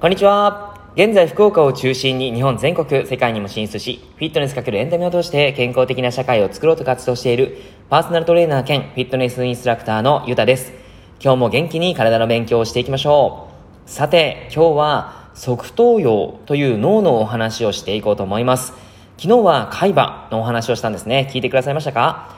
こんにちは。現在福岡を中心に日本全国、世界にも進出し、フィットネスかけるエンタメを通して健康的な社会を作ろうと活動しているパーソナルトレーナー兼フィットネスインストラクターのゆたです。今日も元気に体の勉強をしていきましょう。さて、今日は側頭葉という脳のお話をしていこうと思います。昨日は海馬のお話をしたんですね。聞いてくださいましたか？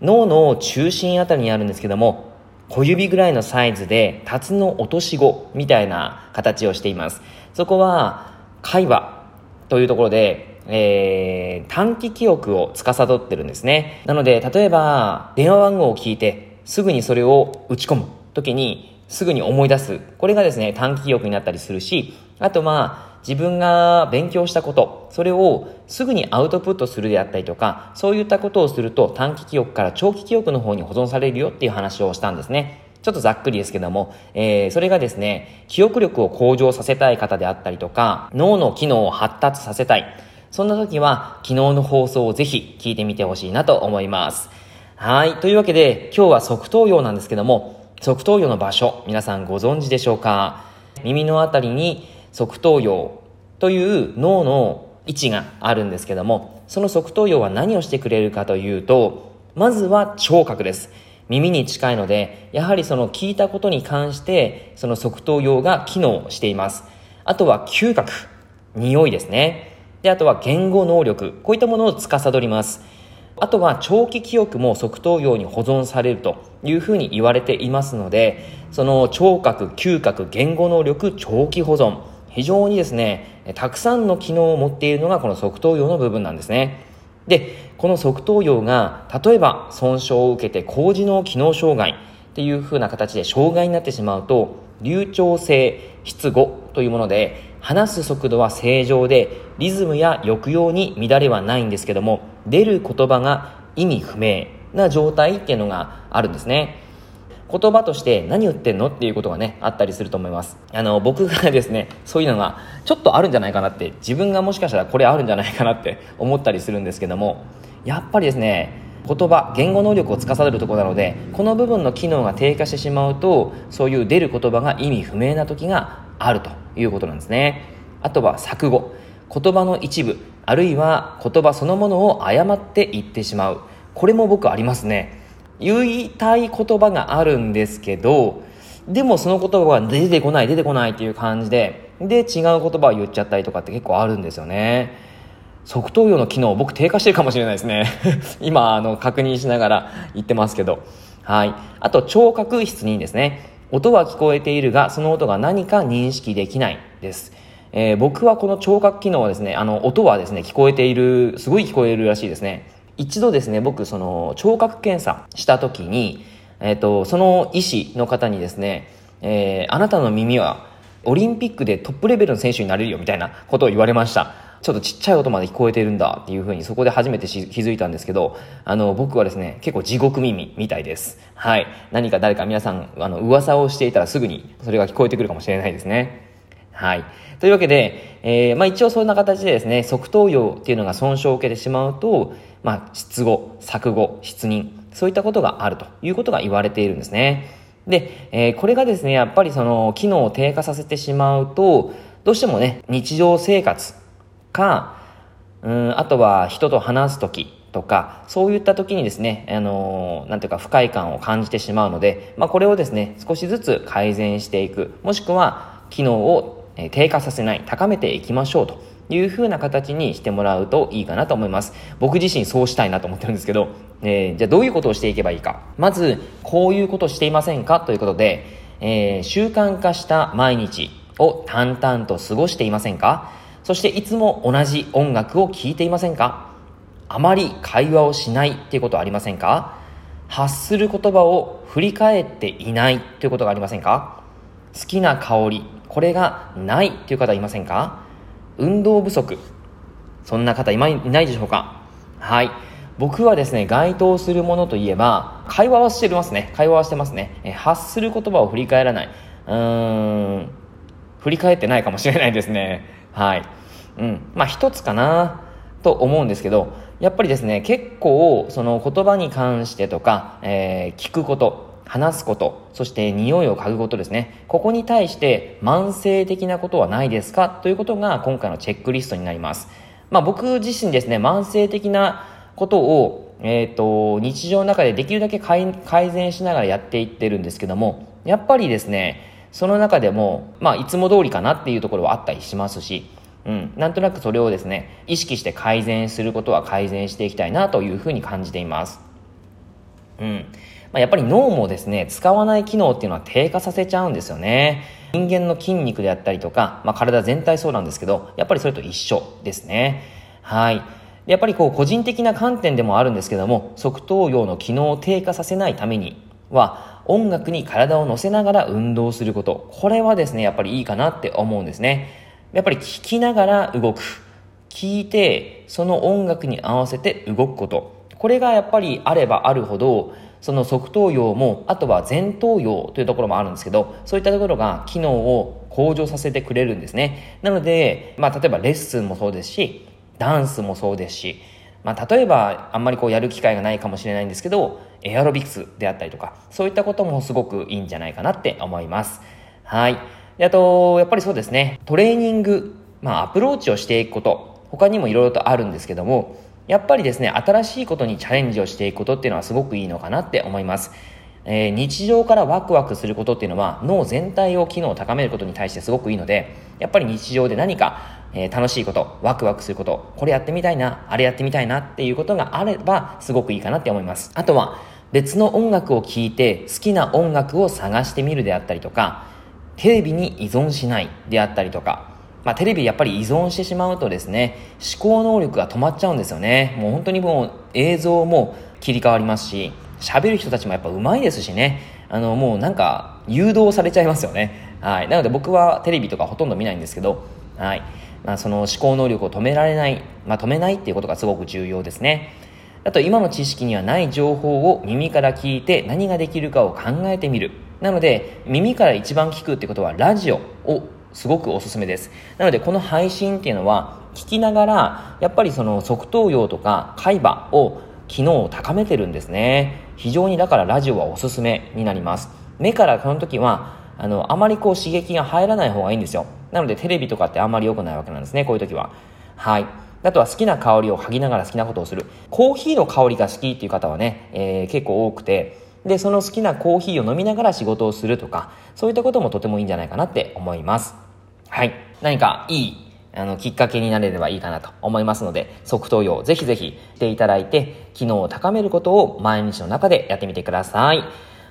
脳の中心あたりにあるんですけども、小指ぐらいのサイズで、タツの落とし子みたいな形をしています。そこは、会話というところで、えー、短期記憶を司ってるんですね。なので、例えば、電話番号を聞いて、すぐにそれを打ち込む時に、すぐに思い出す。これがですね、短期記憶になったりするし、あとまあ、自分が勉強したこと、それをすぐにアウトプットするであったりとか、そういったことをすると短期記憶から長期記憶の方に保存されるよっていう話をしたんですね。ちょっとざっくりですけども、えー、それがですね、記憶力を向上させたい方であったりとか、脳の機能を発達させたい。そんな時は、昨日の放送をぜひ聞いてみてほしいなと思います。はい。というわけで、今日は側頭葉なんですけども、側頭葉の場所、皆さんご存知でしょうか？耳のあたりに側頭葉という脳の位置があるんですけども、その側頭葉は何をしてくれるかというと、まずは聴覚です。耳に近いので、やはりその聞いたことに関して、その側頭葉が機能しています。あとは嗅覚、匂いですね。で、あとは言語能力、こういったものを司ります。あとは長期記憶も側頭葉に保存されるというふうに言われていますので、その聴覚、嗅覚、言語能力、長期保存、非常にですね、たくさんの機能を持っているのがこの側頭葉の部分なんですね。で、この側頭葉が例えば損傷を受けて高次脳機能障害っていう風な形で障害になってしまうと、流暢性失語というもので、話す速度は正常で、リズムや抑揚に乱れはないんですけども、出る言葉が意味不明な状態っていうのがあるんですね。言葉として何言ってんのっていうことがね、あったりすると思います。あの、僕がですね、そういうのがちょっとあるんじゃないかなって、自分がもしかしたらこれあるんじゃないかなって思ったりするんですけども、やっぱりですね、言葉、言語能力を司るとこなので、この部分の機能が低下してしまうと、そういう出る言葉が意味不明な時があるということなんですね。あとは錯誤。言葉の一部、あるいは言葉そのものを誤って言ってしまう。これも僕ありますね。言いたい言葉があるんですけど、でもその言葉が出てこない出てこないっていう感じで、で違う言葉を言っちゃったりとかって結構あるんですよね。側頭葉の機能僕低下してるかもしれないですね。今あの確認しながら言ってますけど。はい。あと聴覚質にですね。音は聞こえているが、その音が何か認識できないです。えー、僕はこの聴覚機能はですね、あの、音はですね、聞こえている、すごい聞こえるらしいですね。一度ですね、僕、その、聴覚検査した時に、えっ、ー、と、その医師の方にですね、えー、あなたの耳は、オリンピックでトップレベルの選手になれるよみたいなことを言われました。ちょっとちっちゃい音まで聞こえてるんだっていうふうにそこで初めて気づいたんですけど、あの、僕はですね、結構地獄耳みたいです。はい。何か誰か皆さん、あの、噂をしていたらすぐにそれが聞こえてくるかもしれないですね。はい。というわけで、えー、まあ一応そんな形でですね、側頭葉っていうのが損傷を受けてしまうと、まあ、失語、錯語、失認、そういったことがあるということが言われているんですね。で、えー、これがですね、やっぱりその機能を低下させてしまうと、どうしてもね、日常生活か、うん、あとは人と話すときとか、そういった時にですね、あのー、なんていうか不快感を感じてしまうので、まあこれをですね、少しずつ改善していく、もしくは機能を低下させない、高めていきましょうという風な形にしてもらうといいかなと思います。僕自身そうしたいなと思ってるんですけど、えー、じゃあどういうことをしていけばいいか。まず、こういうことしていませんかということで、えー、習慣化した毎日を淡々と過ごしていませんか？そしていつも同じ音楽を聴いていませんか？あまり会話をしないっていうことはありませんか？発する言葉を振り返っていないということがありませんか？好きな香り、これがないという方いませんか？運動不足。そんな方いないでしょうか？はい。僕はですね、該当するものといえば、会話はしてますね。会話はしてますね。え発する言葉を振り返らない。うーん、振り返ってないかもしれないですね。はい。うん。まあ一つかなと思うんですけど、やっぱりですね、結構、その言葉に関してとか、えー、聞くこと、話すこと、そして匂いを嗅ぐことですね。ここに対して慢性的なことはないですか？ということが今回のチェックリストになります。まあ僕自身ですね、慢性的なことを、えっ、ー、と、日常の中でできるだけ改善しながらやっていってるんですけども、やっぱりですね、その中でも、まあいつも通りかなっていうところはあったりしますし、うん、なんとなくそれをですね、意識して改善することは改善していきたいなというふうに感じています。うん。まあ、やっぱり脳もですね、使わない機能っていうのは低下させちゃうんですよね。人間の筋肉であったりとか、まあ、体全体そうなんですけど、やっぱりそれと一緒ですね。はい。やっぱりこう個人的な観点でもあるんですけども、側頭葉の機能を低下させないためには、音楽に体を乗せながら運動すること。これはですね、やっぱりいいかなって思うんですね。やっぱり聴きながら動く。聴いて、その音楽に合わせて動くこと。これがやっぱりあればあるほど、その側頭葉も、あとは前頭葉というところもあるんですけど、そういったところが機能を向上させてくれるんですね。なので、まあ、例えばレッスンもそうですし、ダンスもそうですし、まあ、例えばあんまりこうやる機会がないかもしれないんですけど、エアロビクスであったりとか、そういったこともすごくいいんじゃないかなって思います。はい。であと、やっぱりそうですね、トレーニング、まあ、アプローチをしていくこと、他にもいろいろとあるんですけども、やっぱりですね、新しいことにチャレンジをしていくことっていうのはすごくいいのかなって思います。えー、日常からワクワクすることっていうのは脳全体を機能を高めることに対してすごくいいので、やっぱり日常で何か、えー、楽しいこと、ワクワクすること、これやってみたいな、あれやってみたいなっていうことがあればすごくいいかなって思います。あとは別の音楽を聴いて好きな音楽を探してみるであったりとか、テレビに依存しないであったりとか、まあ、テレビやっぱり依存してしまうとですね、思考能力が止まっちゃうんですよね。もう本当にもう映像も切り替わりますし、喋る人たちもやっぱ上手いですしね、あのもうなんか誘導されちゃいますよね。はい。なので僕はテレビとかほとんど見ないんですけど、はい。まあ、その思考能力を止められない、まあ、止めないっていうことがすごく重要ですね。あと今の知識にはない情報を耳から聞いて何ができるかを考えてみる。なので耳から一番聞くってことはラジオをすごくおすすめです。なので、この配信っていうのは、聞きながら、やっぱりその側頭葉とか海馬を機能を高めてるんですね。非常にだからラジオはおすすめになります。目からこの時は、あの、あまりこう刺激が入らない方がいいんですよ。なのでテレビとかってあんまり良くないわけなんですね、こういう時は。はい。あとは好きな香りを嗅ぎながら好きなことをする。コーヒーの香りが好きっていう方はね、えー、結構多くて、で、その好きなコーヒーを飲みながら仕事をするとか、そういったこともとてもいいんじゃないかなって思います。はい。何かいい、あの、きっかけになれればいいかなと思いますので、即答用ぜひぜひしていただいて、機能を高めることを毎日の中でやってみてください。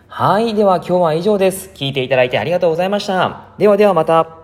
はい。では今日は以上です。聞いていただいてありがとうございました。ではではまた。